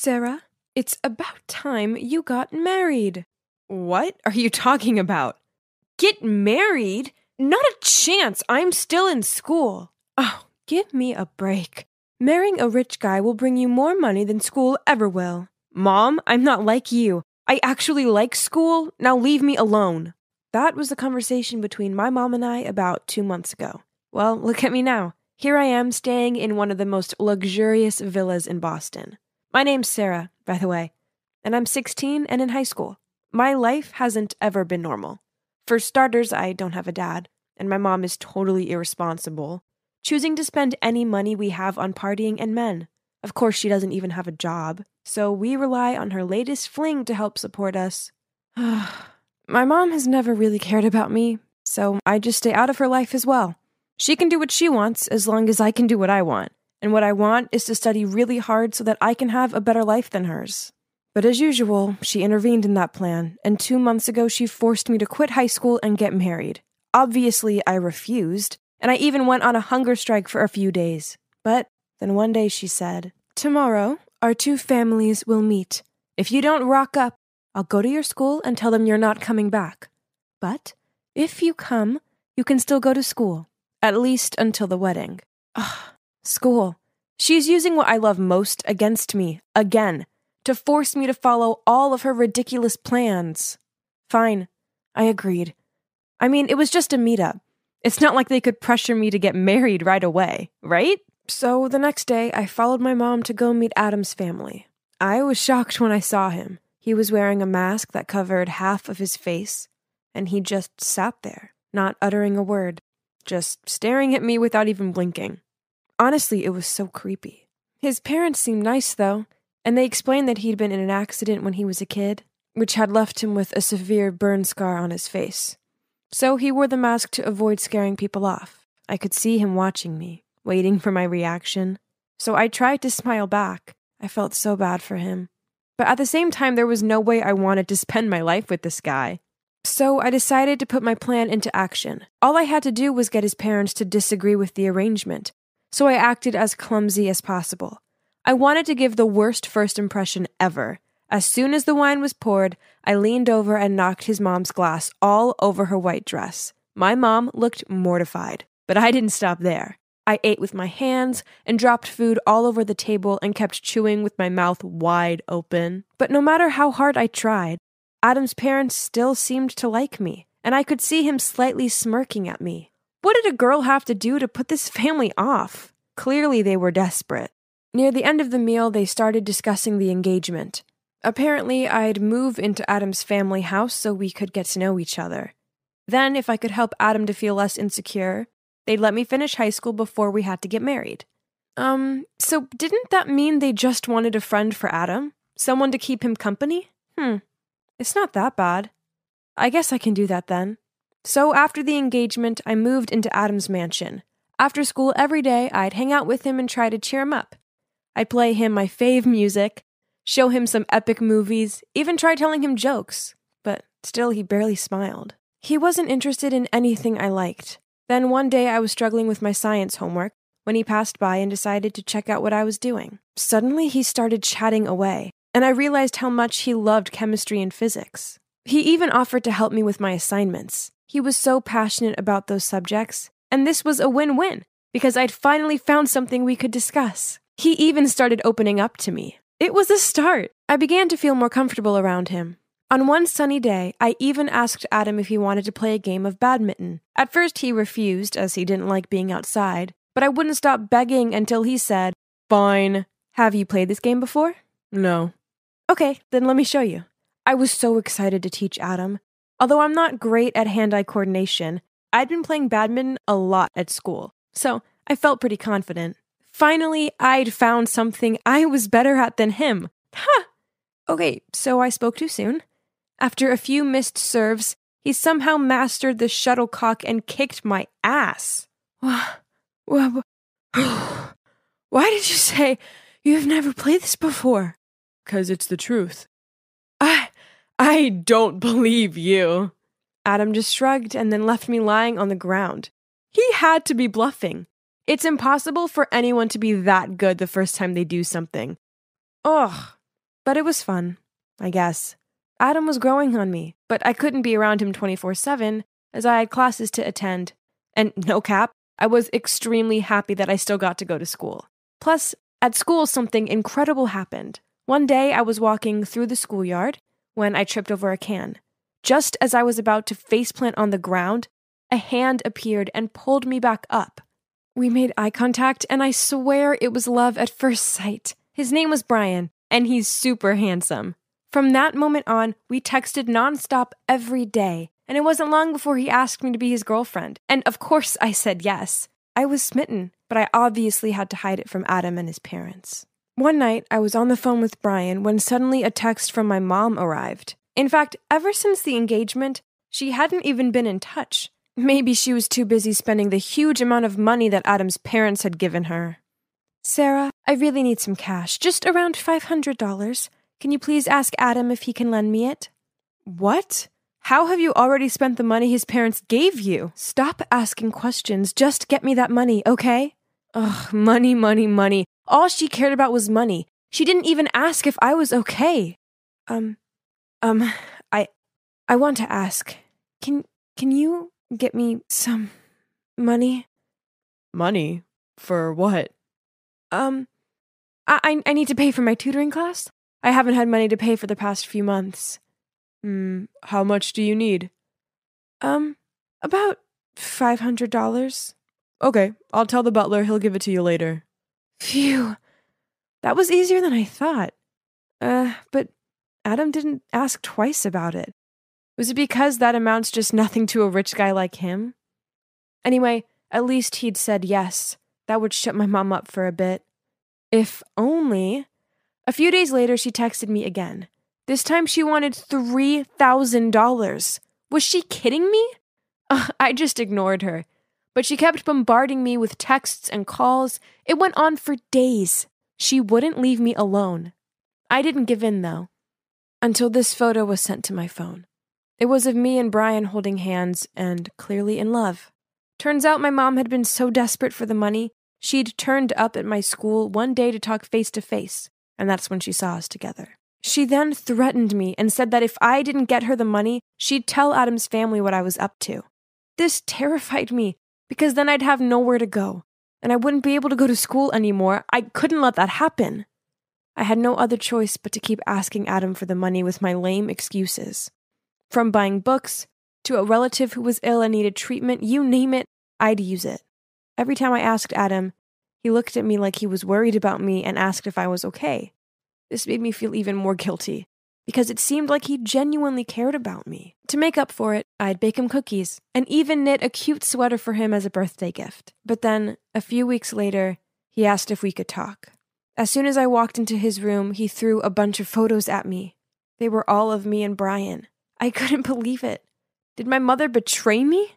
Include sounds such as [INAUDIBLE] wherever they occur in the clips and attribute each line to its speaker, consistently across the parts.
Speaker 1: Sarah, it's about time you got married. What are you talking about? Get married? Not a chance. I'm still in school. Oh, give me a break. Marrying a rich guy will bring you more money than school ever will. Mom, I'm not like you. I actually like school. Now leave me alone. That was the conversation between my mom and I about two months ago. Well, look at me now. Here I am staying in one of the most luxurious villas in Boston. My name's Sarah, by the way, and I'm 16 and in high school. My life hasn't ever been normal. For starters, I don't have a dad, and my mom is totally irresponsible, choosing to spend any money we have on partying and men. Of course, she doesn't even have a job, so we rely on her latest fling to help support us. [SIGHS] my mom has never really cared about me, so I just stay out of her life as well. She can do what she wants as long as I can do what I want. And what I want is to study really hard so that I can have a better life than hers. But as usual, she intervened in that plan, and two months ago she forced me to quit high school and get married. Obviously, I refused, and I even went on a hunger strike for a few days. But then one day she said, Tomorrow, our two families will meet. If you don't rock up, I'll go to your school and tell them you're not coming back. But if you come, you can still go to school, at least until the wedding. Ugh, school. She's using what I love most against me, again to force me to follow all of her ridiculous plans. Fine, I agreed. I mean, it was just a meetup. It's not like they could pressure me to get married right away, right? So the next day, I followed my mom to go meet Adam's family. I was shocked when I saw him. He was wearing a mask that covered half of his face, and he just sat there, not uttering a word, just staring at me without even blinking. Honestly, it was so creepy. His parents seemed nice, though and they explained that he'd been in an accident when he was a kid, which had left him with a severe burn scar on his face. So he wore the mask to avoid scaring people off. I could see him watching me, waiting for my reaction. So I tried to smile back. I felt so bad for him. But at the same time, there was no way I wanted to spend my life with this guy. So I decided to put my plan into action. All I had to do was get his parents to disagree with the arrangement. So I acted as clumsy as possible. I wanted to give the worst first impression ever. As soon as the wine was poured, I leaned over and knocked his mom's glass all over her white dress. My mom looked mortified, but I didn't stop there. I ate with my hands and dropped food all over the table and kept chewing with my mouth wide open. But no matter how hard I tried, Adam's parents still seemed to like me, and I could see him slightly smirking at me. What did a girl have to do to put this [LAUGHS] family off? Clearly, they were desperate. Near the end of the meal, they started discussing the engagement. Apparently, I'd move into Adam's family house so we could get to know each other. Then, if I could help Adam to feel less insecure, they'd let me finish high school before we had to get married. Um, so didn't that mean they just wanted a friend for Adam? Someone to keep him company? Hmm, it's not that bad. I guess I can do that then. So after the engagement, I moved into Adam's mansion. After school every day, I'd hang out with him and try to cheer him up. I'd play him my fave music, show him some epic movies, even try telling him jokes, but still he barely smiled. He wasn't interested in anything I liked. Then one day I was struggling with my science homework when he passed by and decided to check out what I was doing. Suddenly he started chatting away, and I realized how much he loved chemistry and physics. He even offered to help me with my assignments. He was so passionate about those subjects, and this was a win win because I'd finally found something we could discuss. He even started opening up to me. It was a start. I began to feel more comfortable around him. On one sunny day, I even asked Adam if he wanted to play a game of badminton. At first, he refused, as he didn't like being outside, but I wouldn't stop begging until he said, Fine. Have you played this game before? No. Okay, then let me show you. I was so excited to teach Adam. Although I'm not great at hand eye coordination, I'd been playing badminton a lot at school, so I felt pretty confident. Finally, I'd found something I was better at than him. Ha! Okay, so I spoke too soon. After a few missed serves, he somehow mastered the shuttlecock and kicked my ass. [SIGHS] [SIGHS] Why did you say you've never played this before? Because it's the truth. I. Don't [LAUGHS] believe you. Adam just shrugged and then left me lying on the ground. He had to be bluffing. It's impossible for anyone to be that good the first time they do something. Ugh, But it was fun, I guess. Adam was growing on me, but I couldn't be around him 24 7 as I had classes to attend. And no cap, I was extremely happy that I still got to go to school. Plus, at school, something incredible happened. One day, I was walking through the schoolyard when I tripped over a can. Just as I was about to faceplant on the ground, a hand appeared and pulled me back up. We made eye contact, and I swear it was love at first sight. His name was Bryan, and he's super handsome. From that moment on, we texted nonstop every day, and it wasn't long before he asked me to be his girlfriend. And of course, I said yes. I was smitten, but I obviously had to hide it from Adam and his parents. One night, I was on the phone with Bryan when suddenly a text from my mom arrived. In fact, ever since the engagement, she hadn't even been in touch. Maybe she was too busy spending the huge amount of money that Adam's parents had given her. Sarah, I really need some cash, just around $500. Can you please ask Adam if he can lend me it? What? How have you already spent the money his parents gave you? Stop asking questions. Just get me that money, okay? Ugh, money, money, money. All she cared about was money. She didn't even ask if I was okay. Um, um, I, I want to ask. Can, can you get me some money?
Speaker 2: Money? For what?
Speaker 1: Um, I, I need to pay for my tutoring class. I haven't had money to pay for the past few months.
Speaker 2: Hmm, how much do you need?
Speaker 1: Um, about $500.
Speaker 2: Okay, I'll tell the butler he'll give it to you later.
Speaker 1: Phew. That was easier than I thought. Uh, but Adam didn't ask twice about it. Was it because that amounts just nothing to a rich guy like him? Anyway, at least he'd said yes. That would shut my mom up for a bit. If only. A few days later, she texted me again. This time she wanted $3,000. Was she kidding me? Uh, [LAUGHS] I just ignored her. But she kept bombarding me with texts and calls. It went on for days. She wouldn't leave me alone. I didn't give in, though, until this photo was sent to my phone. It was of me and Bryan holding hands and clearly in love. Turns out my mom had been so desperate for the money, she'd turned up at my school one day to talk face to face, and that's when she saw us together. She then threatened me and said that if I didn't get her the money, she'd tell Adam's family what I was up to. This terrified me because then I'd have nowhere to go, and I wouldn't be able to go to school anymore. I couldn't let that happen. I had no other choice but to keep asking Adam for the money with my lame excuses. From buying books to a relative who was ill and needed treatment, you name it, I'd use it. Every time I asked Adam, he looked at me like he was worried about me and asked if I was okay. This made me feel even more guilty because it seemed like he genuinely cared about me. To make up for it, I'd bake him cookies and even knit a cute sweater for him as a birthday gift. But then, a few weeks later, he asked if we could talk. As soon as I walked into his room, he threw a bunch of photos at me. They were all of me and Bryan. I [LAUGHS] couldn't believe it. Did my mother betray me?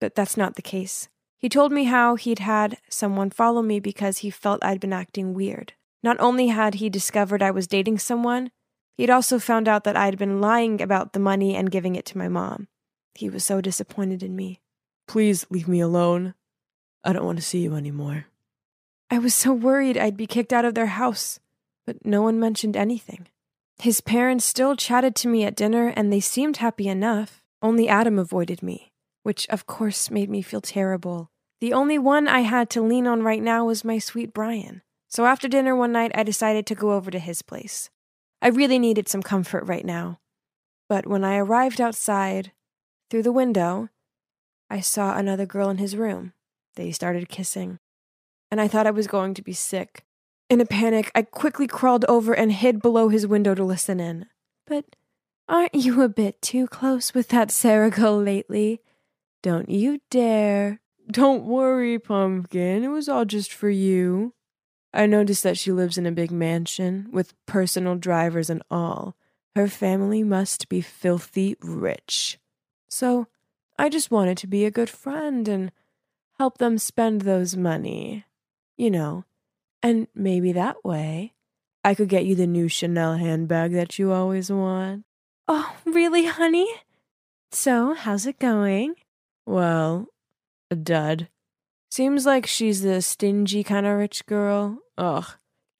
Speaker 1: But that's not the case. He told me how he'd had someone follow me because he felt I'd been acting weird. Not only had he discovered I was dating someone, He'd also found out that I'd been lying about the money and giving it to my mom. He was so disappointed in me.
Speaker 2: Please leave me alone. I don't want to see you anymore.
Speaker 1: I was so worried I'd be kicked out of their house, but no one mentioned anything. His parents still chatted to me at dinner and they seemed happy enough. Only Adam avoided me, which of course made me feel terrible. The only one I had to lean on right now was my sweet Bryan. So after dinner one night, I decided to go over to his place. I really needed some comfort right now. But when I arrived outside, through the window, I saw another girl in his room. They started kissing, and I thought I was going to be sick. In a panic, I quickly crawled over and hid below his window to listen in. But aren't you a bit too close with that Sarah girl lately? Don't you dare.
Speaker 2: Don't worry, Pumpkin. It was all just for you. I noticed that she lives in a big mansion with personal drivers and all. Her family must be filthy rich. So I just wanted to be a good friend and help them spend those money. You know, and maybe that way I could get you the new Chanel handbag that you always want.
Speaker 1: Oh, really, honey? So, how's it going?
Speaker 2: Well, a dud. Seems like she's the stingy kind of rich girl. Ugh,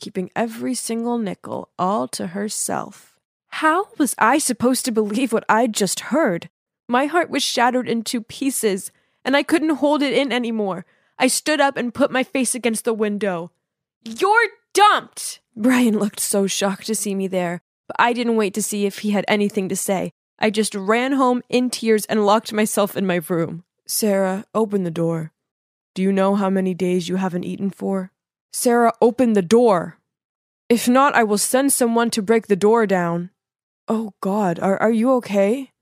Speaker 1: keeping every single nickel all to herself.
Speaker 3: How was I supposed to believe what I'd just heard? My heart was shattered into pieces, and I couldn't hold it in anymore. I stood up and put my face against the window. You're dumped! Bryan looked so shocked to see me there, but I didn't wait to see if he had anything to say. I just ran home in tears and locked myself in my room.
Speaker 1: Sarah, open the door. Do you know how many days you haven't eaten for? Sarah, open the door. If not, I will send someone to break the door down. Oh, God, are, are you okay?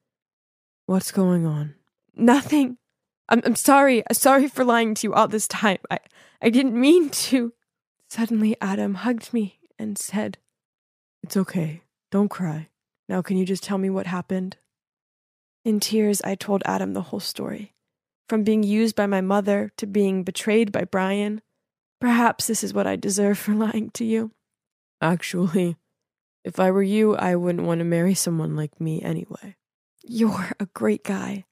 Speaker 1: What's going on?
Speaker 3: Nothing. I'm, I'm sorry. Uh, sorry for lying to you all this time. I, I didn't mean to.
Speaker 1: Suddenly, Adam hugged me and said, It's okay. Don't cry. Now, can you just tell me what happened? In tears, I told Adam the whole story. From being used by my mother to being betrayed by Bryan. Perhaps this is what I deserve for [LAUGHS] lying to you. Actually, if I were you, I wouldn't want to marry someone like me anyway. You're a great guy.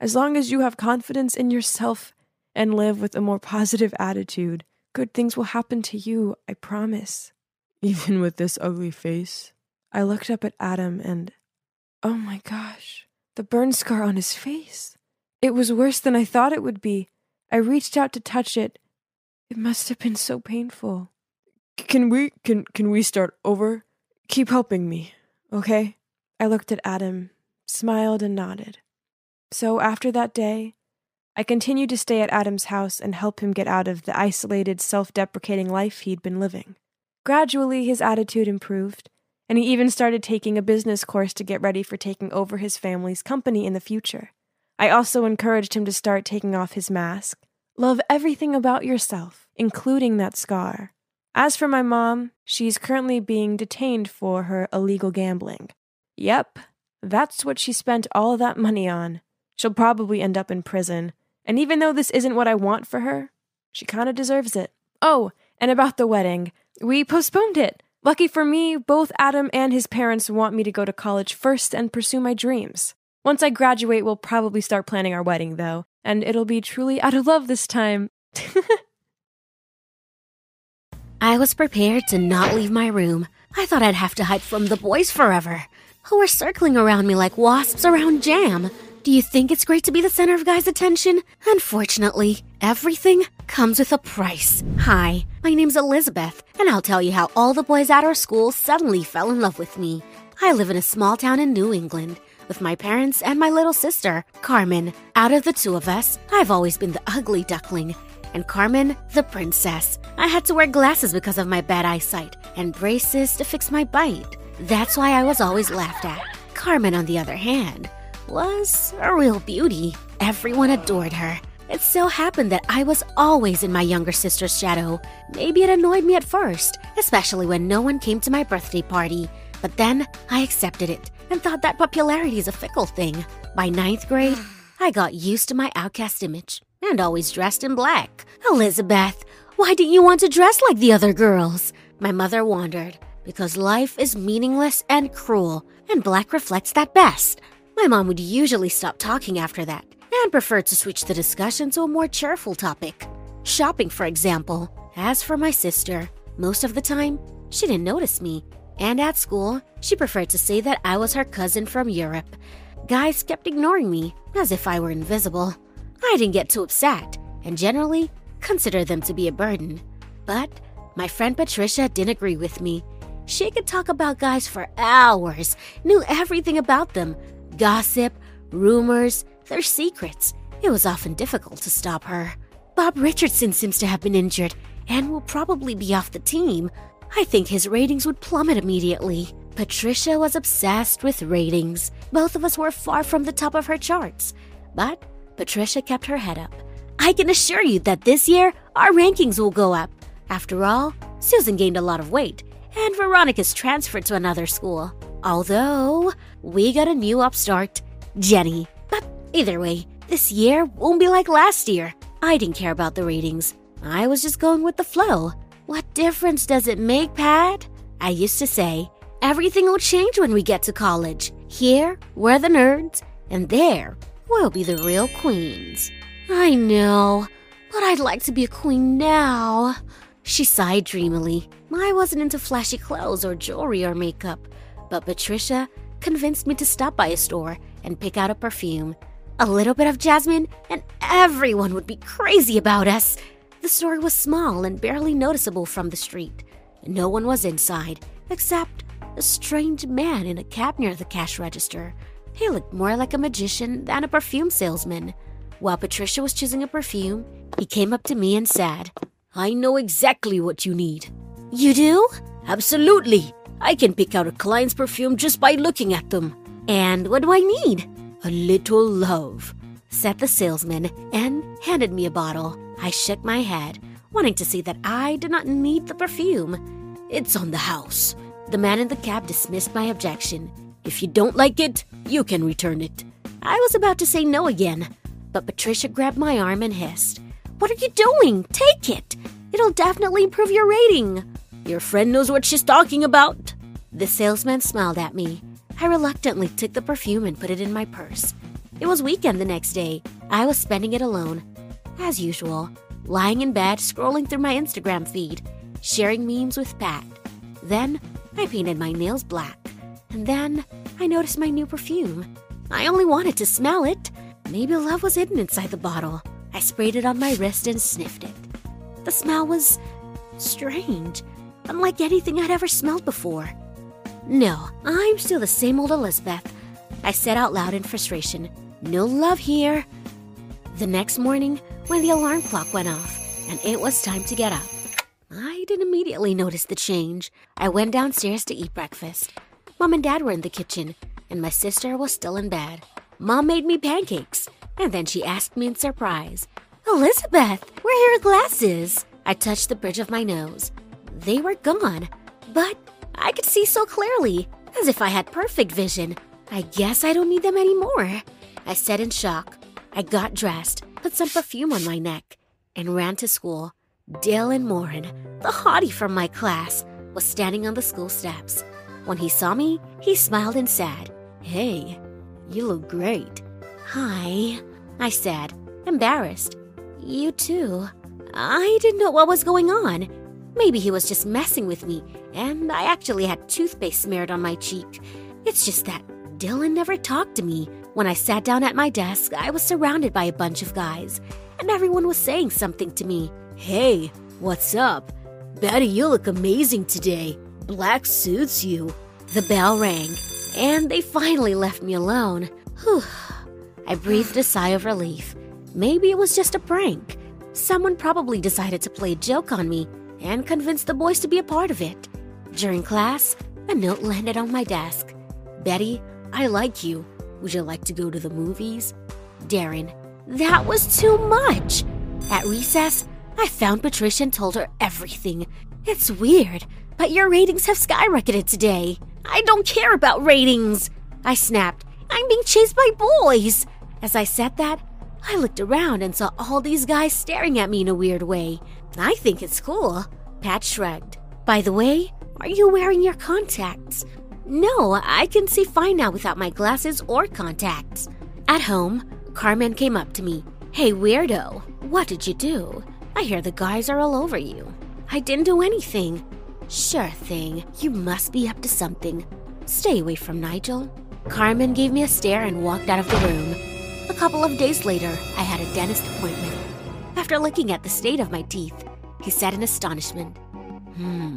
Speaker 1: As long as you have confidence in yourself and live with a more positive attitude, good things will happen to you, I promise. Even with this ugly face? I looked up at Adam and, oh my gosh, the burn scar on his face. It was worse than I thought it would be. I reached out to touch it. It must have been so painful. Can we can can we start over? Keep helping me, okay? I looked at Adam, smiled and nodded. So after that day, I continued to stay at Adam's house and help him get out of the isolated, self deprecating life he'd been living. Gradually, his attitude improved, and he even started taking a business course to get ready for taking over his family's company in the future. I also encouraged him to start taking off his mask. Love everything about yourself, including that scar. As for my mom, she's currently being detained for her illegal gambling. Yep, that's what she spent all that money on. She'll probably end up in prison, and even though this isn't what I want for her, she kinda deserves it. Oh, and about the wedding, we postponed it. Lucky for me, both Adam and his parents want me to go to college first and pursue my dreams. Once I graduate, we'll probably start planning our wedding, though, and it'll be truly out of love this time. [LAUGHS]
Speaker 4: I was prepared to not leave my room. I thought I'd have to hide from the boys forever, who were circling around me like wasps around jam. Do you think it's great to be the center of guys' attention? Unfortunately, everything comes with a price. Hi, my name's Elizabeth, and I'll tell you how all the boys at our school suddenly fell in love with me. I live in a small town in New England with my parents and my little sister, Carmen. Out of the two of us, I've always been the ugly duckling, and Carmen, the princess. I had to wear glasses because of my bad eyesight and braces to fix my bite. That's why I was always laughed at. Carmen, on the other hand, was a real beauty. Everyone adored her. It so happened that I was always in my younger sister's shadow. Maybe it annoyed me at first, especially when no one came to my birthday party. But then I accepted it and thought that popularity is a fickle thing. By ninth grade, [SIGHS] I got used to my outcast image and always dressed in black. Elizabeth, why didn't you want to dress like the other girls? My mother wondered. Because life is meaningless and cruel, and black reflects that best. My mom would usually stop talking after that and prefer to switch the discussion to a more cheerful topic. Shopping, for example. As for my sister, most of the time, she didn't notice me. And at school, she preferred to say that I was her cousin from Europe. Guys kept ignoring me, as if I were invisible. I didn't get too upset, and generally consider them to be a burden. But my friend Patricia didn't agree with me. She could talk about guys for hours, knew everything about them gossip, rumors, their secrets. It was often difficult to stop her. Bob Richardson seems to have been injured and will probably be off the team. I think his ratings would plummet immediately. Patricia was obsessed with ratings. Both of us were far from the top of her charts. But Patricia kept her head up. I can assure you that this year our rankings will go up. After all, Susan gained a lot of weight, and Veronica's transferred to another school. Although, we got a new upstart, Jenny. But either way, this year won't be like last year. I didn't care about the ratings. I was just going with the flow. What difference does it make, Pat? I used to say, everything will change when we get to college. Here, we're the nerds, and there, We'll be the real queens. I know, but I'd like to be a queen now. She sighed dreamily. I wasn't into flashy clothes or jewelry or makeup, but Patricia convinced me to stop by a store and pick out a perfume. A little bit of jasmine, and everyone would be crazy about us. The store was small and barely noticeable from the street. No one was inside, except a strange man in a cap near the cash register. He looked more like a magician than a perfume salesman. While Patricia was choosing a perfume, he came up to me and said, I know exactly what you need. You do? Absolutely. I can pick out a client's perfume just by looking at them. And what do I need? A little love, said the salesman and handed me a bottle. I shook my head, wanting to see that I did not need the perfume. It's on the house. The man in the cab dismissed my objection. If you don't like it, you can return it. I was about to say no again, but Patricia grabbed my arm and hissed, What are you doing? Take it! It'll definitely improve your rating. Your friend knows what she's talking about. The salesman smiled at me. I reluctantly took the perfume and put it in my purse. It was weekend the next day. I was spending it alone, as usual, lying in bed scrolling through my Instagram feed, sharing memes with Pat. Then I painted my nails black, and then I noticed my new perfume. I only wanted to smell it. Maybe love was hidden inside the bottle. I sprayed it on my wrist and sniffed it. The smell was strange, unlike anything I'd ever smelled before. No, I'm still the same old Elizabeth. I said out loud in frustration. No love here. The next morning, when the alarm clock went off and it was time to get up, I didn't immediately notice the change. I went downstairs to eat breakfast. Mom and Dad were in the kitchen, and my sister was still in bed. Mom made me pancakes, and then she asked me in surprise, Elizabeth, where are your glasses? I touched the bridge of my nose. They were gone, but I could see so clearly, as if I had perfect vision. I guess I don't need them anymore. I said in shock. I got dressed, put some perfume on my neck, and ran to school. Dylan Morin, the hottie from my class, was standing on the school steps. When he saw me, he smiled and said, Hey, you look great. Hi, I said, embarrassed. You too. I didn't know what was going on. Maybe he was just messing with me, and I actually had toothpaste smeared on my cheek. It's just that Dylan never talked to me. When I sat down at my desk, I was surrounded by a bunch of guys, and everyone was saying something to me. Hey, what's up? Betty, you look amazing today. Black suits you. The bell rang, and they finally left me alone. Whew. I breathed a sigh of relief. Maybe it was just a prank. Someone probably decided to play a joke on me and convinced the boys to be a part of it. During class, a note landed on my desk. Betty, I like you. Would you like to go to the movies? Darren, that was too much. At recess, I found Patricia and told her everything. It's weird, but your ratings have skyrocketed today. I don't care about ratings. I snapped. I'm being chased by boys. As I said that, I looked around and saw all these guys staring at me in a weird way. I think it's cool. Pat shrugged. By the way, are you wearing your contacts? No, I can see fine now without my glasses or contacts. At home, Carmen came up to me. Hey, weirdo, what did you do? I hear the guys are all over you. I didn't do anything. Sure thing, you must be up to something. Stay away from Nigel. Carmen gave me a stare and walked out of the room. A couple of days later, I had a dentist appointment. After looking at the state of my teeth, he said in astonishment, Hmm,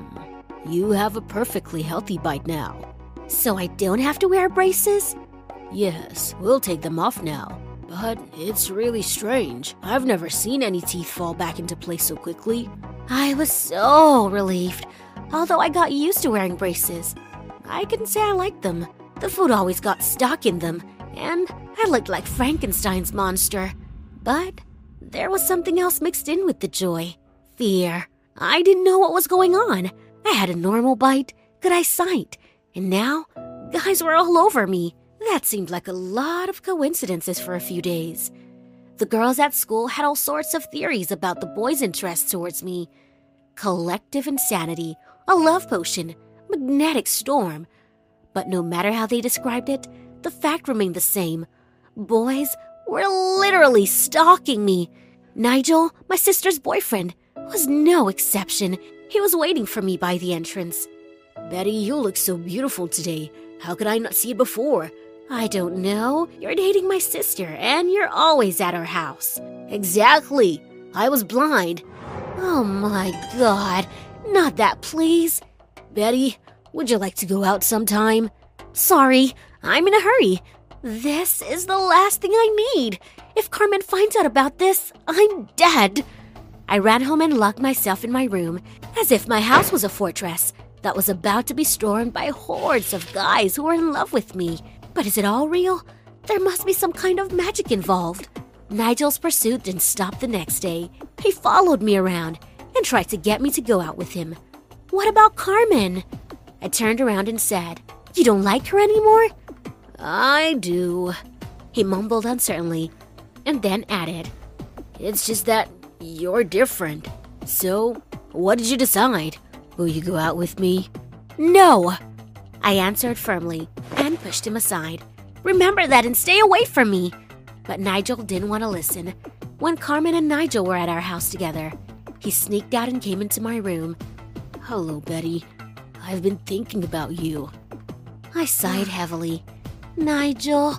Speaker 4: you have a perfectly healthy bite now. So I don't have to wear braces? Yes, we'll take them off now. But it's really strange. I've never seen any teeth fall back into place so quickly. I was so relieved, although I got used to wearing braces. I can say I liked them. The food always got stuck in them, and I looked like Frankenstein's monster. But there was something else mixed in with the joy fear. I didn't know what was going on. I had a normal bite, good eyesight, and now, guys were all over me. That seemed like a lot of coincidences for a few days. The girls at school had all sorts of theories about the boys' interest towards me collective insanity, a love potion, magnetic storm. But no matter how they described it, the fact remained the same. Boys were literally stalking me. Nigel, my sister's boyfriend, was no exception. He was waiting for me by the entrance.
Speaker 5: Betty, you look so beautiful today. How could I not see it before?
Speaker 4: I don't know. You're dating my sister, and you're always at her house.
Speaker 5: Exactly. I was blind.
Speaker 4: Oh my god. Not that, please.
Speaker 5: Betty, would you like to go out sometime?
Speaker 4: Sorry, I'm in a hurry. This is the last thing I need. If Carmen finds out about this, I'm dead. I ran home and locked myself in my room, as if my house was a fortress that was about to be stormed by hordes of guys who were in love with me. But is it all real? There must be some kind of magic involved. Nigel's pursuit didn't stop the next day. He followed me around and tried to get me to go out with him. What about Carmen? I turned around and said, You don't like her anymore?
Speaker 5: I do,
Speaker 4: he mumbled uncertainly, and then added,
Speaker 5: It's just that you're different. So, what did you decide? Will you go out with me?
Speaker 4: No! I answered firmly and pushed him aside. Remember that and stay away from me! But Nigel didn't want to listen. When Carmen and Nigel were at our house together, he sneaked out and came into my room.
Speaker 5: Hello, Betty. I've been thinking about you.
Speaker 4: I sighed [SIGHS] heavily. Nigel,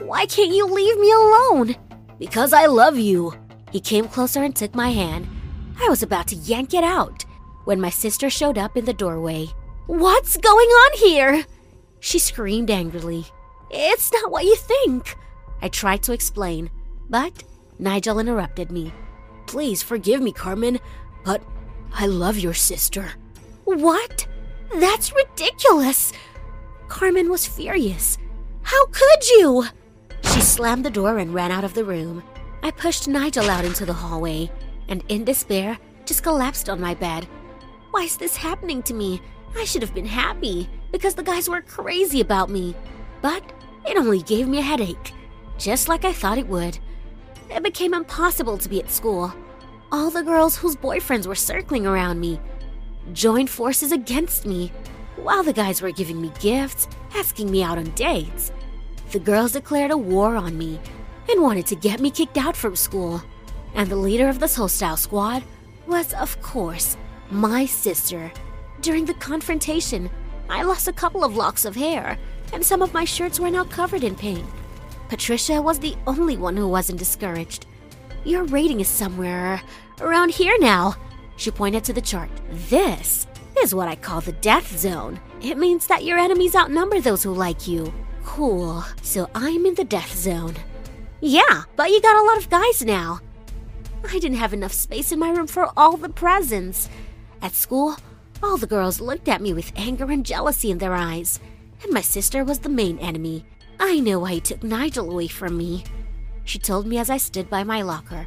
Speaker 4: why can't you leave me alone?
Speaker 5: Because I love you.
Speaker 4: He came closer and took my hand. I was about to yank it out when my sister showed up in the doorway. What's going on here? She screamed angrily. It's not what you think. I tried to explain, but Nigel interrupted me.
Speaker 5: Please forgive me, Carmen, but I love your sister.
Speaker 4: What? That's ridiculous. Carmen was furious. How could you? She slammed the door and ran out of the room. I pushed Nigel out into the hallway and, in despair, just collapsed on my bed. Why is this happening to me? I should have been happy because the guys were crazy about me. But it only gave me a headache, just like I thought it would. It became impossible to be at school. All the girls whose boyfriends were circling around me joined forces against me, while the guys were giving me gifts, asking me out on dates. The girls declared a war on me and wanted to get me kicked out from school. And the leader of this hostile squad was, of course, my sister. During the confrontation, I lost a couple of locks of hair, and some of my shirts were now covered in paint. Patricia was the only one who wasn't discouraged. Your rating is somewhere around here now. She pointed to the chart. This is what I call the death zone. It means that your enemies outnumber those who like you. Cool. So I'm in the death zone. Yeah, but you got a lot of guys now. I didn't have enough space in my room for all the presents. At school, all the girls looked at me with anger and jealousy in their eyes, and my sister was the main enemy. I know why you took Nigel away from me. She told me as I stood by my locker.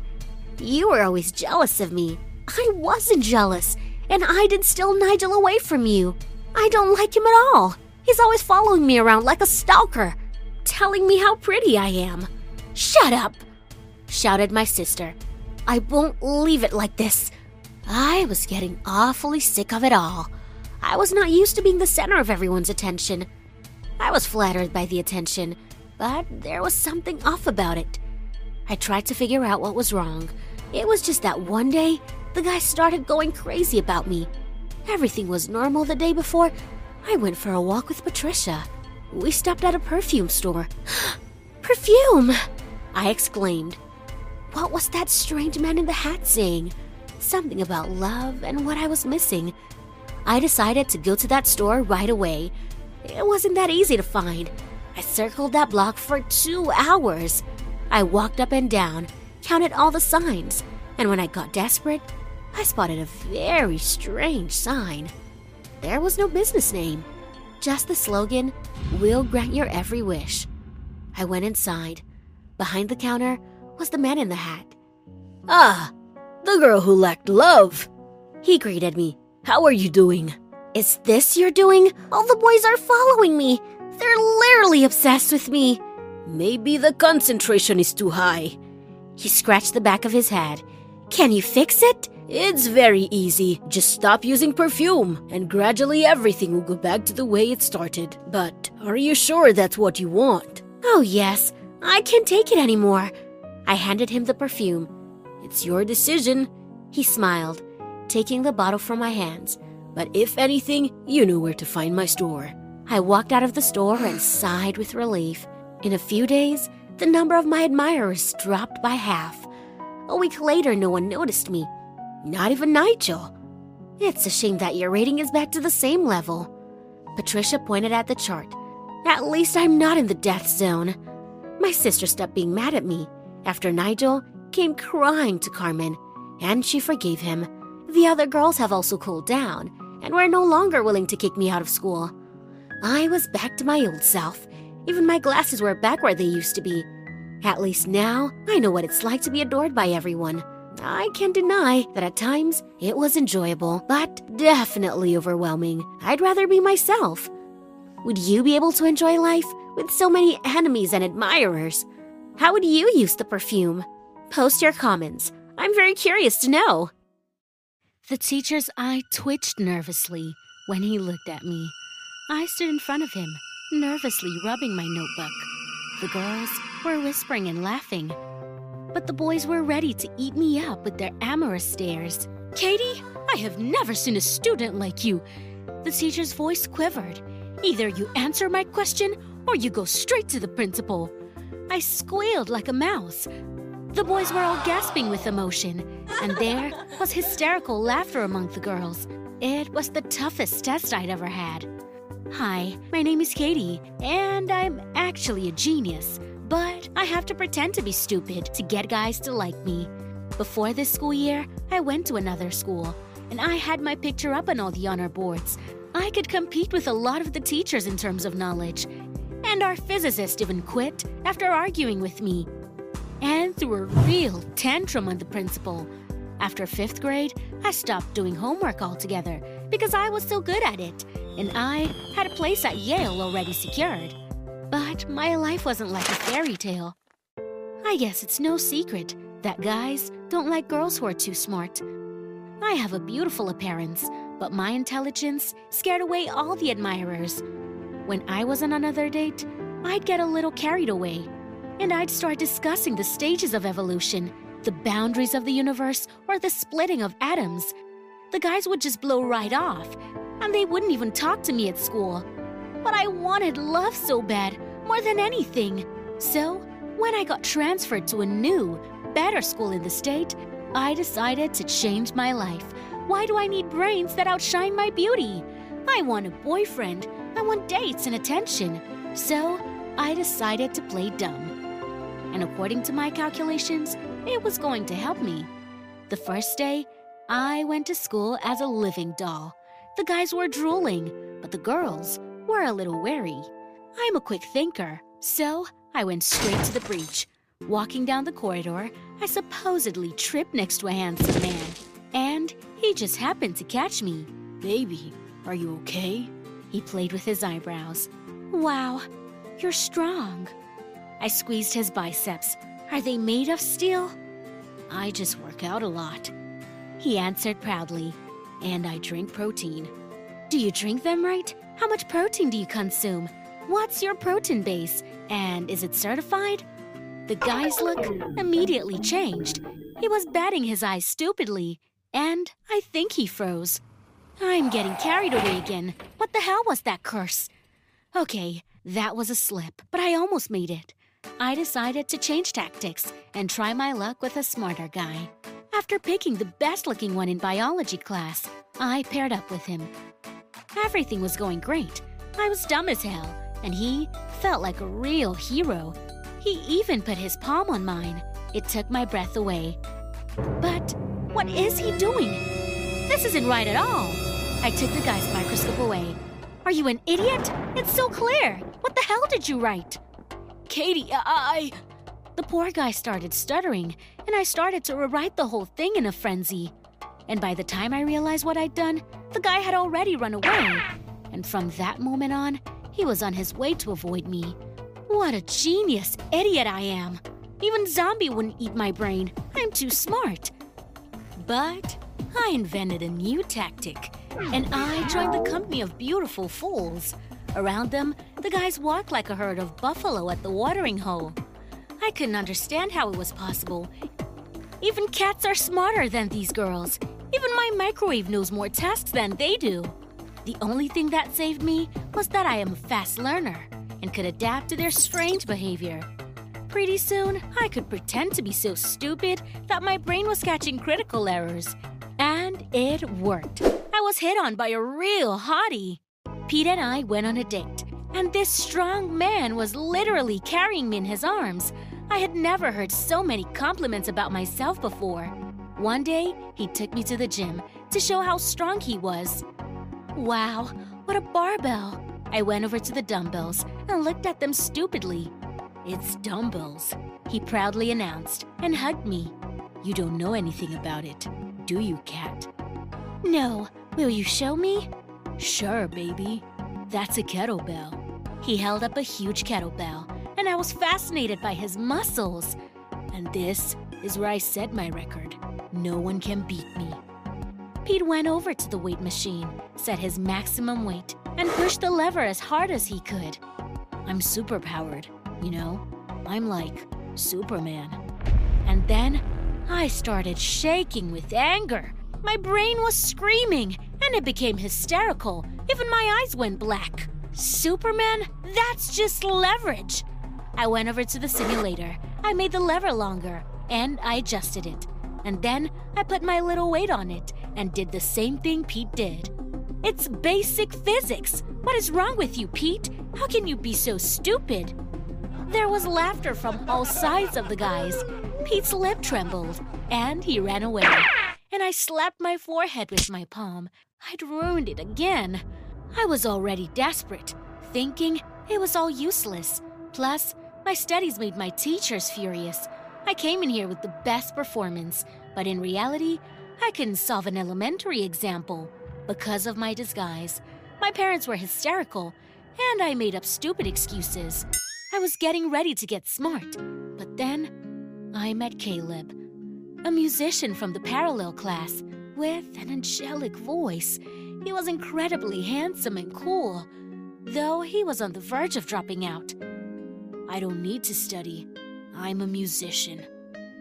Speaker 4: You were always jealous of me. I wasn't jealous, and I didn't steal Nigel away from you. I don't like him at all. He's always following me around like a stalker, telling me how pretty I am. Shut up! shouted my sister. I won't leave it like this. I was getting awfully sick of it all. I was not used to being the center of everyone's attention. I was flattered by the attention, but there was something off about it. I tried to figure out what was wrong. It was just that one day, the guy started going crazy about me. Everything was normal the day before. I went for a walk with Patricia. We stopped at a perfume store. [GASPS] perfume! I exclaimed. What was that strange man in the hat saying? Something about love and what I was missing. I decided to go to that store right away. It wasn't that easy to find. I circled that block for two hours. I walked up and down, counted all the signs, and when I got desperate, I spotted a very strange sign. There was no business name, just the slogan, We'll grant your every wish. I went inside. Behind the counter was the man in the hat.
Speaker 5: Ah, the girl who lacked love. He greeted me. How are you doing?
Speaker 4: Is this your doing? All the boys are following me. They're literally obsessed with me.
Speaker 5: Maybe the concentration is too high.
Speaker 4: He scratched the back of his head. Can you fix it?
Speaker 5: It's very easy. Just stop using perfume, and gradually everything will go back to the way it started. But are you sure that's what you want?
Speaker 4: Oh, yes. I can't take it anymore. I handed him the perfume.
Speaker 5: It's your decision.
Speaker 4: He smiled. taking the bottle from my hands. But if anything, you knew where to find my store. I walked out of the store and sighed with relief. In a few days, the number of my admirers dropped by half. A week later, no one noticed me. Not even Nigel. It's a shame that your rating is back to the same level. Patricia pointed at the chart. At least I'm not in the death zone. My sister stopped being mad at me after Nigel came crying to Carmen, and she forgave him. The other girls have also cooled down and were no longer willing to kick me out of school. I was back to my old self. Even my glasses were back where they used to be. At least now, I know what it's like to be adored by everyone. I can't deny that at times it was enjoyable, but definitely overwhelming. I'd rather be myself. Would you be able to enjoy life with so many enemies and admirers? How would you use the perfume? Post your comments. I'm very curious to know. The teacher's eye twitched nervously when he looked at me. I stood in front of him, nervously rubbing my notebook. The girls were whispering and laughing, but the boys were ready to eat me up with their amorous stares. Katie, I have never seen a student like you. The teacher's voice quivered. Either you answer my question or you go straight to the principal. I squealed like a mouse. The boys were all gasping with emotion, and there was hysterical laughter among the girls. It was the toughest test I'd ever had. Hi, my name is Katie, and I'm actually a genius, but I have to pretend to be stupid to get guys to like me. Before this school year, I went to another school, and I had my picture up on all the honor boards. I could compete with a lot of the teachers in terms of knowledge, and our physicist even quit after arguing with me and threw a real tantrum on the principal. After fifth grade, I stopped doing homework altogether because I was so good at it, and I had a place at Yale already secured. But my life wasn't like a fairy tale. I guess it's no secret that guys don't like girls who are too smart. I have a beautiful appearance, but my intelligence scared away all the admirers. When I was on another date, I'd get a little carried away, and I'd start discussing the stages of evolution, the boundaries of the universe, or the splitting of atoms. The guys would just blow right off, and they wouldn't even talk to me at school. But I wanted love so bad, more than anything. So, when I got transferred to a new, better school in the state, I decided to change my life. Why do I need brains that outshine my beauty? I want a boyfriend. I want dates and attention. So, I decided to play dumb. And according to my calculations, it was going to help me. The first day, I went to school as a living doll. The guys were drooling, but the girls were a little wary. I'm a quick thinker, so I went straight to the breach. Walking down the corridor, I supposedly tripped next to a handsome man, and he just happened to catch me.
Speaker 5: Baby, are you okay?
Speaker 4: He played with his eyebrows. Wow, you're strong. I squeezed his biceps. Are they made of steel?
Speaker 5: I just work out a lot.
Speaker 4: He answered proudly. And I drink protein. Do you drink them right? How much protein do you consume? What's your protein base? And is it certified? The guy's look immediately changed. He was batting his eyes stupidly, and I think he froze. I'm getting carried away again. What the hell was that curse? Okay, that was a slip, but I almost made it. I decided to change tactics and try my luck with a smarter guy. After picking the best looking one in biology class, I paired up with him. Everything was going great. I was dumb as hell, and he felt like a real hero. He even put his palm on mine. It took my breath away. But what is he doing? This isn't right at all. I took the guy's microscope away. Are you an idiot? It's so clear. What the hell did you write?
Speaker 5: Katie, uh, uh, I.
Speaker 4: The poor guy started stuttering, and I started to rewrite the whole thing in a frenzy. And by the time I realized what I'd done, the guy had already run away. And from that moment on, he was on his way to avoid me. What a genius idiot I am! Even Zombie wouldn't eat my brain. I'm too smart. But I invented a new tactic, and I joined the company of beautiful fools. Around them, the guys walked like a herd of buffalo at the watering hole. I couldn't understand how it was possible. Even cats are smarter than these girls. Even my microwave knows more tasks than they do. The only thing that saved me was that I am a fast learner and could adapt to their strange behavior. Pretty soon, I could pretend to be so stupid that my brain was catching critical errors. And it worked. I was hit on by a real hottie. Pete and I went on a date, and this strong man was literally carrying me in his arms. I had never heard so many compliments about myself before. One day, he took me to the gym to show how strong he was. Wow, what a barbell! I went over to the dumbbells and looked at them stupidly. It's dumbbells, he proudly announced and hugged me. You don't know anything about it, do you, Cat? No. Will you show me? Sure, baby. That's a kettlebell. He held up a huge kettlebell, and I was fascinated by his muscles. And this is where I set my record. No one can beat me. Pete went over to the weight machine, set his maximum weight, and pushed the lever as hard as he could. I'm superpowered, you know? I'm like Superman. And then I started shaking with anger. My brain was screaming, and it became hysterical. Even my eyes went black. Superman? That's just leverage. I went over to the simulator. I made the lever longer, and I adjusted it. And then I put my little weight on it and did the same thing Pete did. It's basic physics. What is wrong with you, Pete? How can you be so stupid? There was laughter from all sides of the guys. Pete's lip trembled, and he ran away. And I slapped my forehead with my palm. I'd ruined it again. I was already desperate, thinking it was all useless. Plus, my studies made my teachers furious. I came in here with the best performance, but in reality, I couldn't solve an elementary example. Because of my disguise, my parents were hysterical, and I made up stupid excuses. I was getting ready to get smart, but then I met Caleb, a musician from the parallel class with an angelic voice. He was incredibly handsome and cool, though he was on the verge of dropping out. I don't need to study. I'm a musician,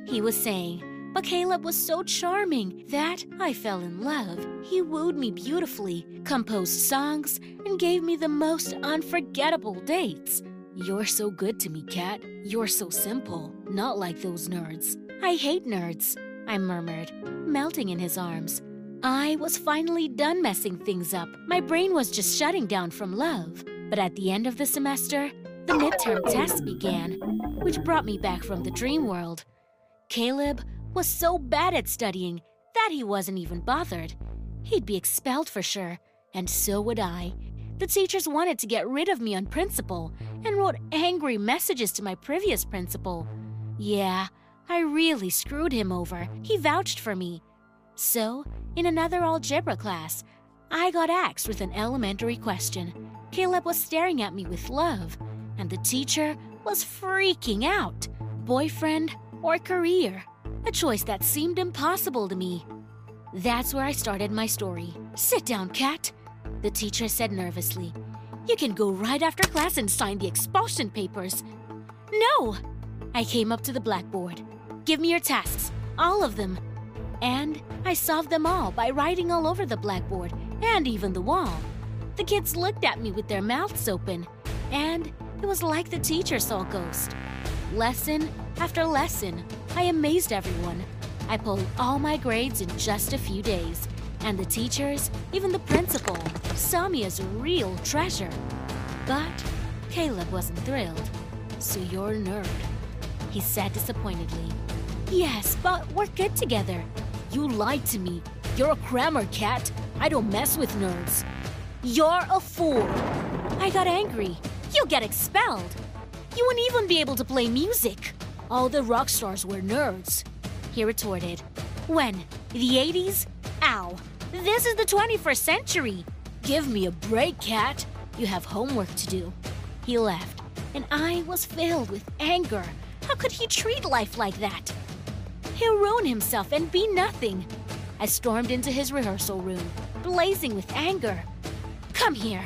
Speaker 4: he was saying. But Caleb was so charming that I fell in love. He wooed me beautifully, composed songs, and gave me the most unforgettable dates. You're so good to me, Kat. You're so simple, not like those nerds. I hate nerds, I murmured, melting in his arms. I was finally done messing things up. My brain was just shutting down from love. But at the end of the semester, the midterm tests began, which brought me back from the dream world. Caleb was so bad at studying that he wasn't even bothered. He'd be expelled for sure, and so would I. The teachers wanted to get rid of me on principle and wrote angry messages to my previous principal. Yeah, I really screwed him over. He vouched for me. So, in another algebra class, I got axed with an elementary question. Caleb was staring at me with love, and the teacher was freaking out. Boyfriend or career? A choice that seemed impossible to me. That's where I started my story. Sit down, Cat, the teacher said nervously. You can go right after class and sign the expulsion papers. No! I came up to the blackboard. Give me your tasks, all of them. And I solved them all by writing all over the blackboard and even the wall. The kids looked at me with their mouths open, and it was like the teacher saw a ghost. Lesson after lesson, I amazed everyone. I pulled all my grades in just a few days, and the teachers, even the principal, saw me as a real treasure. But Caleb wasn't thrilled. So you're a nerd, he said disappointedly. Yes, but we're good together. You lied to me. You're a grammar cat. I don't mess with nerds. You're a fool. I got angry. You'll get expelled. You wouldn't even be able to play music. All the rock stars were nerds. He retorted. When? The 80s? Ow. This is the 21st century. Give me a break, cat. You have homework to do. He left, and I was filled with anger. How could he treat life like that? He'll ruin himself and be nothing. I stormed into his rehearsal room, blazing with anger. Come here,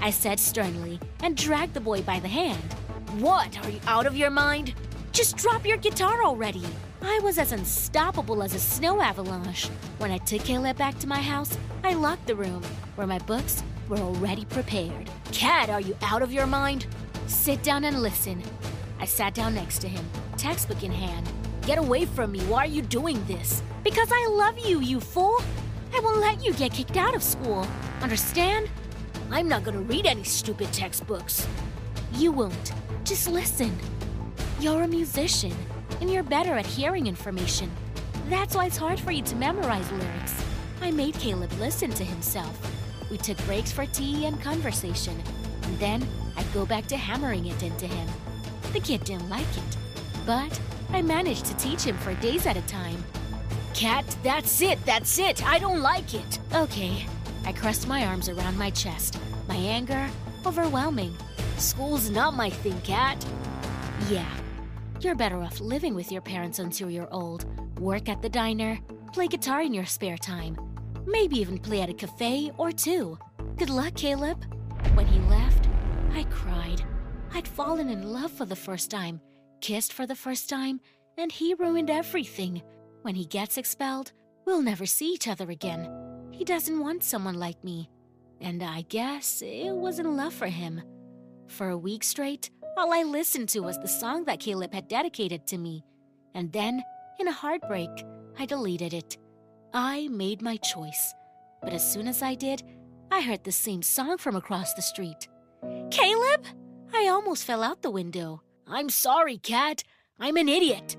Speaker 4: I said sternly and dragged the boy by the hand. What? Are you out of your mind? Just drop your guitar already. I was as unstoppable as a snow avalanche. When I took Caleb back to my house, I locked the room where my books were already prepared. Cat, are you out of your mind? Sit down and listen. I sat down next to him, textbook in hand. Get away from me. Why are you doing this? Because I love you, you fool. I won't let you get kicked out of school. Understand? I'm not gonna read any stupid textbooks. You won't. Just listen. You're a musician, and you're better at hearing information. That's why it's hard for you to memorize lyrics. I made Caleb listen to himself. We took breaks for tea and conversation, and then I'd go back to hammering it into him. The kid didn't like it, but I managed to teach him for days at a time. Cat, that's it, that's it, I don't like it. Okay, I crossed my arms around my chest, my anger overwhelming. School's not my thing, Cat. Yeah, you're better off living with your parents until you're old, work at the diner, play guitar in your spare time, maybe even play at a cafe or two. Good luck, Caleb. When he left, I cried. I'd fallen in love for the first time, kissed for the first time, and he ruined everything. When he gets expelled, we'll never see each other again. He doesn't want someone like me. And I guess it wasn't love for him. For a week straight, all I listened to was the song that Caleb had dedicated to me. And then, in a heartbreak, I deleted it. I made my choice. But as soon as I did, I heard the same song from across the street. Caleb? I almost fell out the window. I'm sorry, Cat. I'm an idiot.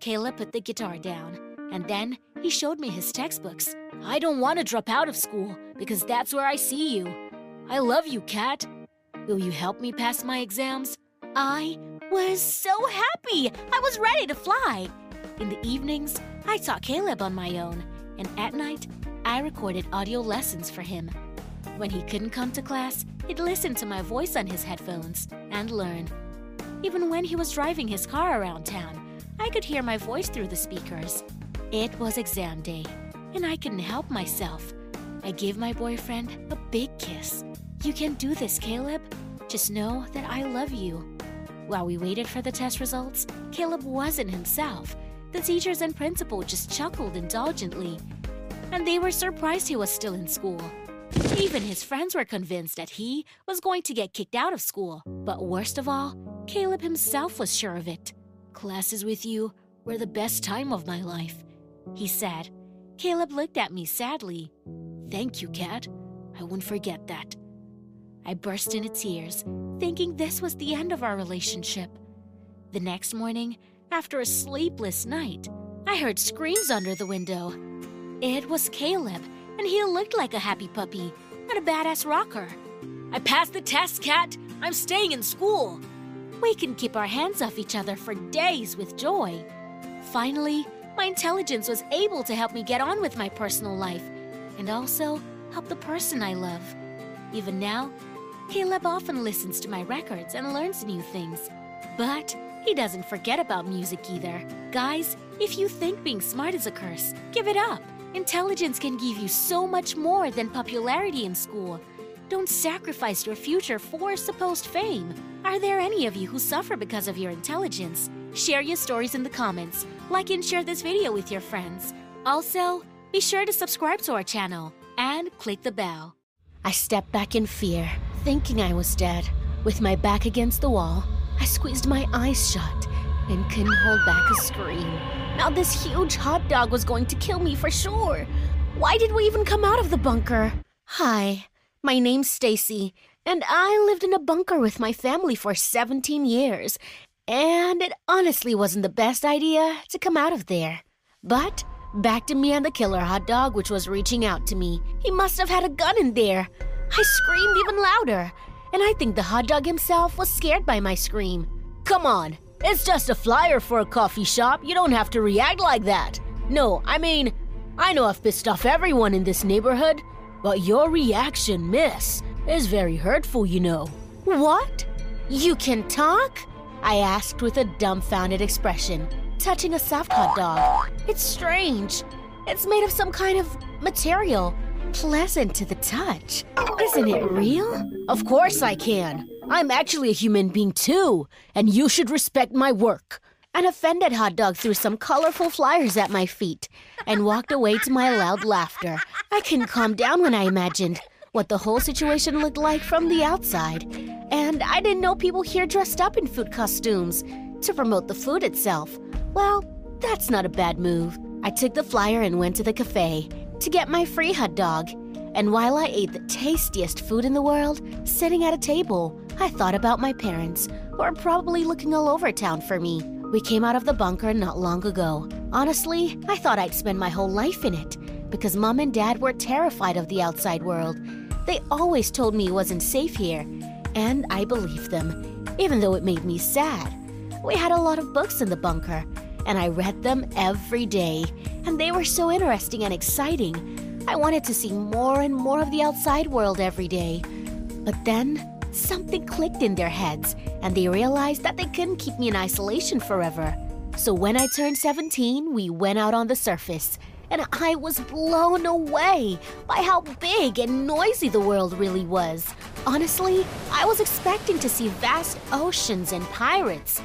Speaker 4: Caleb put the guitar down, and then he showed me his textbooks. I don't want to drop out of school because that's where I see you. I love you, Cat. Will you help me pass my exams? I was so happy. I was ready to fly. In the evenings, I taught Caleb on my own, and at night, I recorded audio lessons for him. When he couldn't come to class, he'd listen to my voice on his headphones and learn. Even when he was driving his car around town, I could hear my voice through the speakers. It was exam day, and I couldn't help myself. I gave my boyfriend a big kiss. You can do this, Caleb. Just know that I love you. While we waited for the test results, Caleb wasn't himself. The teachers and principal just chuckled indulgently, and they were surprised he was still in school. Even his friends were convinced that he was going to get kicked out of school. But worst of all, Caleb himself was sure of it. Classes with you were the best time of my life, he said. Caleb looked at me sadly. Thank you, Cat. I won't forget that. I burst into tears, thinking this was the end of our relationship. The next morning, after a sleepless night, I heard screams under the window. It was Caleb, and he looked like a happy puppy, not a badass rocker. I passed the test, Cat. I'm staying in school. We can keep our hands off each other for days with joy. Finally, my intelligence was able to help me get on with my personal life and also help the person I love. Even now, Caleb often listens to my records and learns new things. But he doesn't forget about music either. Guys, if you think being smart is a curse, give it up. Intelligence can give you so much more than popularity in school. Don't sacrifice your future for supposed fame. Are there any of you who suffer because of your intelligence? Share your stories in the comments. Like and share this video with your friends. Also, be sure to subscribe to our channel and click the bell. I stepped back in fear, thinking I was dead. With my back against the wall, I squeezed my eyes shut and couldn't hold back a scream. Now this huge hot dog was going to kill me for sure. Why did we even come out of the bunker? Hi, my name's Stacy, and I lived in a bunker with my family for 17 years. And it honestly wasn't the best idea to come out of there. But back to me and the killer hot dog, which was reaching out to me. He must have had a gun in there. I screamed even louder, and I think the hot dog himself was scared by my scream. Come on, it's just a flyer for a coffee shop. You don't have to react like that. No, I mean, I know I've pissed off everyone in this neighborhood, but your reaction, miss, is very hurtful, you know. What? You can talk? I asked with a dumbfounded expression, touching a soft hot dog. It's strange. It's made of some kind of material, pleasant to the touch. Isn't it real? Of course I can. I'm actually a human being too, and you should respect my work. An offended hot dog threw some colorful flyers at my feet and walked away to my loud laughter. I couldn't calm down when I imagined what the whole situation looked like from the outside. And I didn't know people here dressed up in food costumes to promote the food itself. Well, that's not a bad move. I took the flyer and went to the cafe to get my free hot dog. And while I ate the tastiest food in the world, sitting at a table, I thought about my parents, who are probably looking all over town for me. We came out of the bunker not long ago. Honestly, I thought I'd spend my whole life in it because mom and dad were terrified of the outside world. They always told me it wasn't safe here, and I believed them, even though it made me sad. We had a lot of books in the bunker, and I read them every day, and they were so interesting and exciting. I wanted to see more and more of the outside world every day. But then, something clicked in their heads, and they realized that they couldn't keep me in isolation forever. So when I turned 17, we went out on the surface, and I was blown away by how big and noisy the world really was. Honestly, I was expecting to see vast oceans and pirates.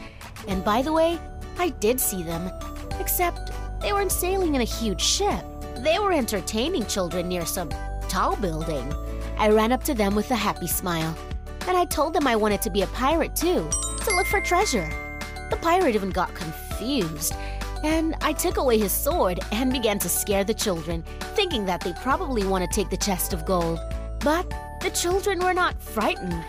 Speaker 4: And by the way, I did see them, except they weren't sailing in a huge ship. They were entertaining children near some tall building. I ran up to them with a happy smile, and I told them I wanted to be a pirate too, to look for treasure. The pirate even got confused, and I took away his sword and began to scare the children, thinking that they probably want to take the chest of gold. But the children were not frightened.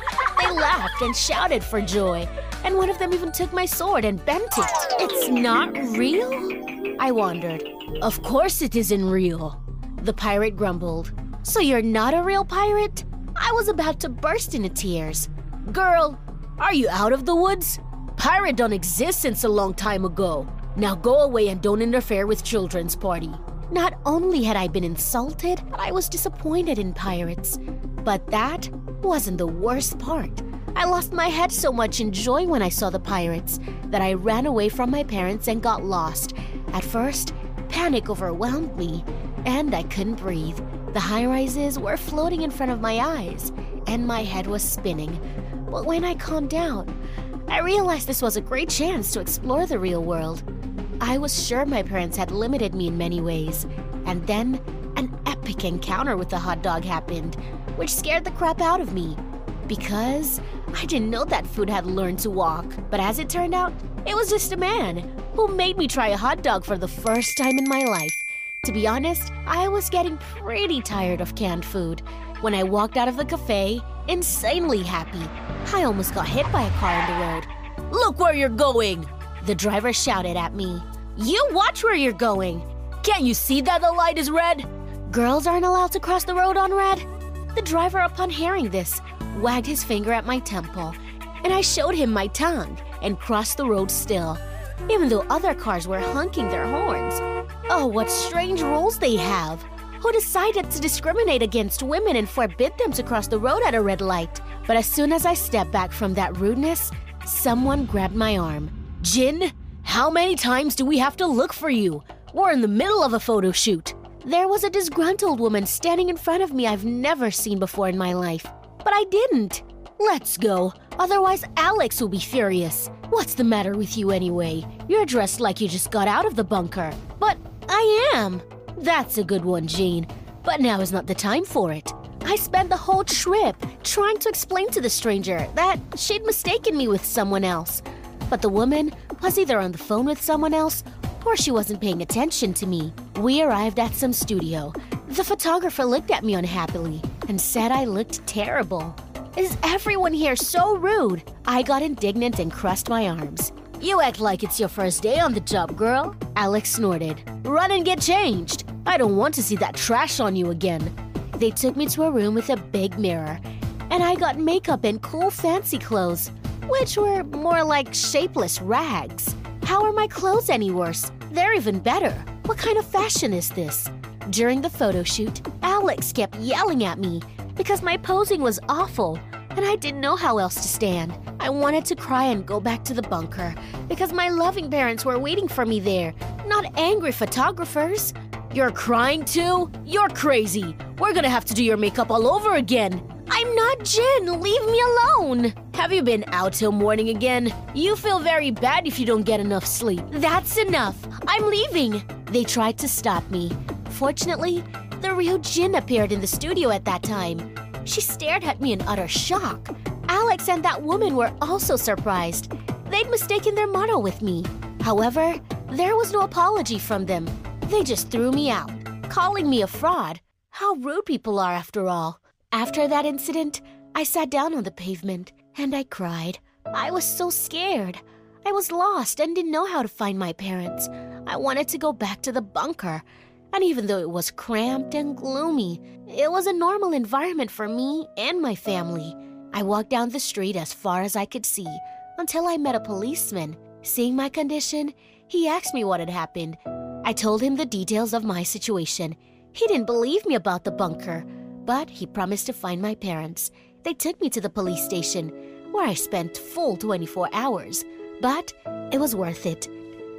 Speaker 4: They laughed and shouted for joy, and one of them even took my sword and bent it. It's not real? I wondered. Of course it isn't real. The pirate grumbled. So you're not a real pirate? I was about to burst into tears. Girl, are you out of the woods? Pirate don't exist since a long time ago. Now go away and don't interfere with children's party. Not only had I been insulted, but I was disappointed in pirates. But that wasn't the worst part. I lost my head so much in joy when I saw the pirates that I ran away from my parents and got lost. At first, panic overwhelmed me, and I couldn't breathe. The high rises were floating in front of my eyes, and my head was spinning. But when I calmed down, I realized this was a great chance to explore the real world. I was sure my parents had limited me in many ways, and then an epic encounter with the hot dog happened, which scared the crap out of me because I didn't know that food had learned to walk. But as it turned out, it was just a man who made me try a hot dog for the first time in my life. To be honest, I was getting pretty tired of canned food. When I walked out of the cafe, insanely happy, I almost got hit by a car on the road. Look where you're going! The driver shouted at me. You watch where you're going! Can't you see that the light is red? Girls aren't allowed to cross the road on red? The driver, upon hearing this, wagged his finger at my temple, and I showed him my tongue and crossed the road still, even though other cars were honking their horns. Oh, what strange rules they have! Who decided to discriminate against women and forbid them to cross the road at a red light? But as soon as I stepped back from that rudeness, someone grabbed my arm. Jin, how many times do we have to look for you? We're in the middle of a photo shoot. There was a disgruntled woman standing in front of me I've never seen before in my life. But I didn't. Let's go. Otherwise, Alex will be furious. What's the matter with you anyway? You're dressed like you just got out of the bunker. But I am. That's a good one, Jean. But now is not the time for it. I spent the whole trip trying to explain to the stranger that she'd mistaken me with someone else. But the woman was either on the phone with someone else or she wasn't paying attention to me. We arrived at some studio. The photographer looked at me unhappily and said I looked terrible. Is everyone here so rude? I got indignant and crossed my arms. You act like it's your first day on the job, girl. Alex snorted. Run and get changed. I don't want to see that trash on you again. They took me to a room with a big mirror, and I got makeup and cool fancy clothes, which were more like shapeless rags. How are my clothes any worse? They're even better. What kind of fashion is this? During the photo shoot, Alex kept yelling at me because my posing was awful and I didn't know how else to stand. I wanted to cry and go back to the bunker because my loving parents were waiting for me there, not angry photographers. You're crying too? You're crazy. We're gonna have to do your makeup all over again. I'm not Jin. Leave me alone.
Speaker 5: have you been out till morning again? You feel very bad if you don't get enough sleep.
Speaker 4: That's enough. I'm leaving. They tried to stop me. Fortunately, the real Jin appeared in the studio at that time. She stared at me in utter shock. Alex and that woman were also surprised. They'd mistaken their motto with me. However, there was no apology from them. They just threw me out, calling me a fraud. How rude people are, after all. After that incident, I sat down on the pavement and I cried. I was so scared. I was lost and didn't know how to find my parents. I wanted to go back to the bunker. And even though it was cramped and gloomy, it was a normal environment for me and my family. I walked down the street as far as I could see until I met a policeman. Seeing my condition, he asked me what had happened. I told him the details of my situation. He didn't believe me about the bunker, but he promised to find my parents. They took me to the police station, where I spent full 24 hours. But it was worth it,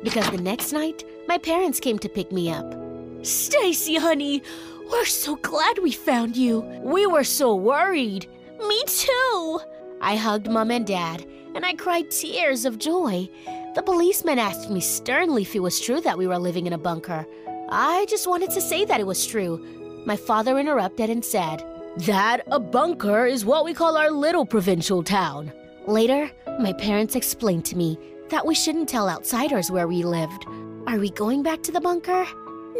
Speaker 4: because the next night, my parents came to pick me up.
Speaker 5: Stacy, honey, we're so glad we found you. We were so worried.
Speaker 4: Me too. I hugged mom and dad, and I cried tears of joy. The policeman asked me sternly if it was true that we were living in a bunker. I just wanted to say that it was true. My father interrupted and said,
Speaker 5: That a bunker is what we call our little provincial town.
Speaker 4: Later, my parents explained to me that we shouldn't tell outsiders where we lived. Are we going back to the bunker?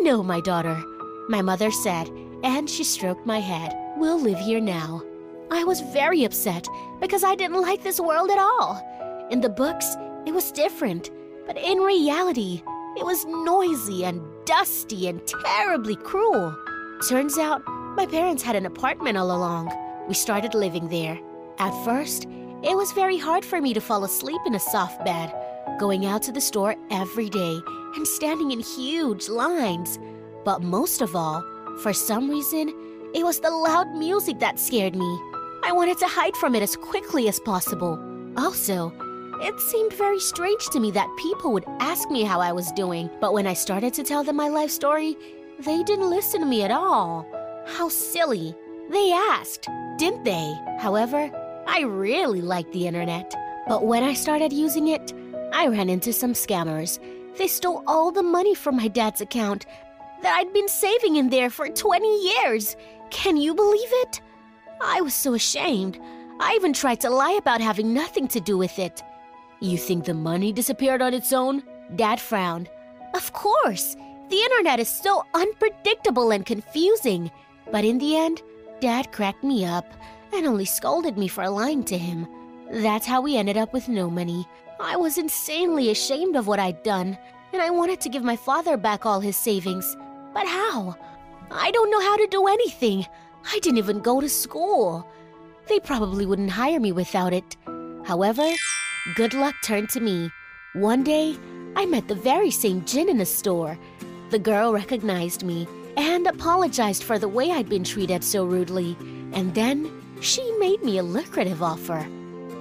Speaker 4: No, my daughter. My mother said, and she stroked my head. We'll live here now. I was very upset because I didn't like this world at all. In the books, it was different, but in reality, it was noisy and dusty and terribly cruel. Turns out, my parents had an apartment all along. We started living there. At first, it was very hard for me to fall asleep in a soft bed, going out to the store every day and standing in huge lines. But most of all, for some reason, it was the loud music that scared me. I wanted to hide from it as quickly as possible. Also, it seemed very strange to me that people would ask me how I was doing, but when I started to tell them my life story, they didn't listen to me at all. How silly. They asked, didn't they? However, I really liked the internet. But when I started using it, I ran into some scammers. They stole all the money from my dad's account that I'd been saving in there for 20 years. Can you believe it? I was so ashamed. I even tried to lie about having nothing to do with it.
Speaker 5: You think the money disappeared on its own?
Speaker 4: Dad frowned. Of course. The internet is so unpredictable and confusing. But in the end, Dad cracked me up and only scolded me for lying to him. That's how we ended up with no money. I was insanely ashamed of what I'd done, and I wanted to give my father back all his savings. But how? I don't know how to do anything. I didn't even go to school. They probably wouldn't hire me without it. However, good luck turned to me. One day, I met the very same Jin in a store. The girl recognized me and apologized for the way I'd been treated so rudely. And then she made me a lucrative offer.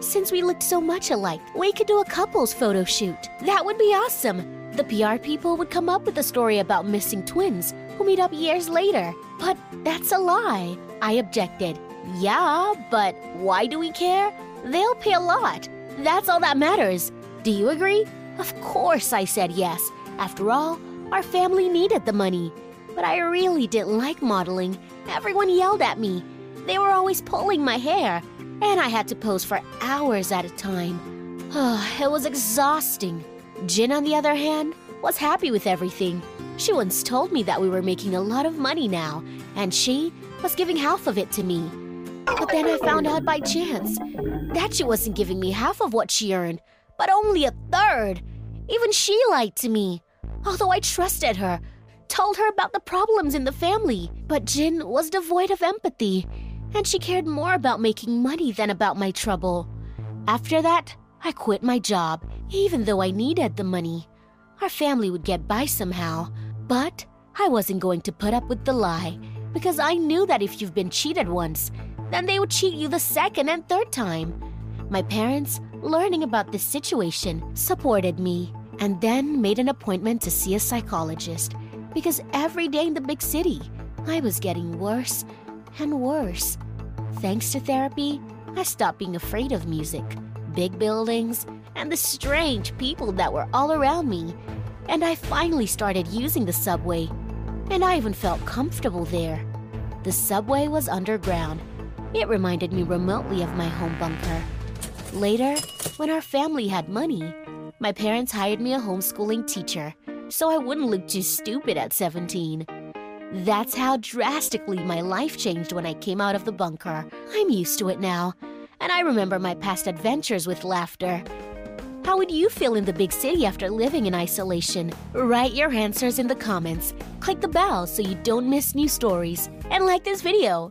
Speaker 4: Since we looked so much alike, we could do a couples photo shoot. That would be awesome. The PR people would come up with a story about missing twins who meet up years later. But that's a lie. I objected. Yeah, but why do we care? They'll pay a lot. That's all that matters. Do you agree? Of course, I said yes. After all, our family needed the money. But I really didn't like modeling. Everyone yelled at me. They were always pulling my hair, and I had to pose for hours at a time. Oh, [SIGHS] it was exhausting. Jin, on the other hand, was happy with everything. She once told me that we were making a lot of money now, and she was giving half of it to me. But then I found out by chance that she wasn't giving me half of what she earned, but only a third. Even she lied to me. Although I trusted her, told her about the problems in the family. But Jin was devoid of empathy, and she cared more about making money than about my trouble. After that, I quit my job, even though I needed the money. Our family would get by somehow, but I wasn't going to put up with the lie because I knew that if you've been cheated once, then they would cheat you the second and third time. My parents, learning about this situation, supported me and then made an appointment to see a psychologist because every day in the big city, I was getting worse and worse. Thanks to therapy, I stopped being afraid of music, big buildings, and the strange people that were all around me. And I finally started using the subway. And I even felt comfortable there. The subway was underground. It reminded me remotely of my home bunker. Later, when our family had money, my parents hired me a homeschooling teacher so I wouldn't look too stupid at 17. That's how drastically my life changed when I came out of the bunker. I'm used to it now, and I remember my past adventures with laughter. How would you feel in the big city after living in isolation? Write your answers in the comments, click the bell so you don't miss new stories, and like this video.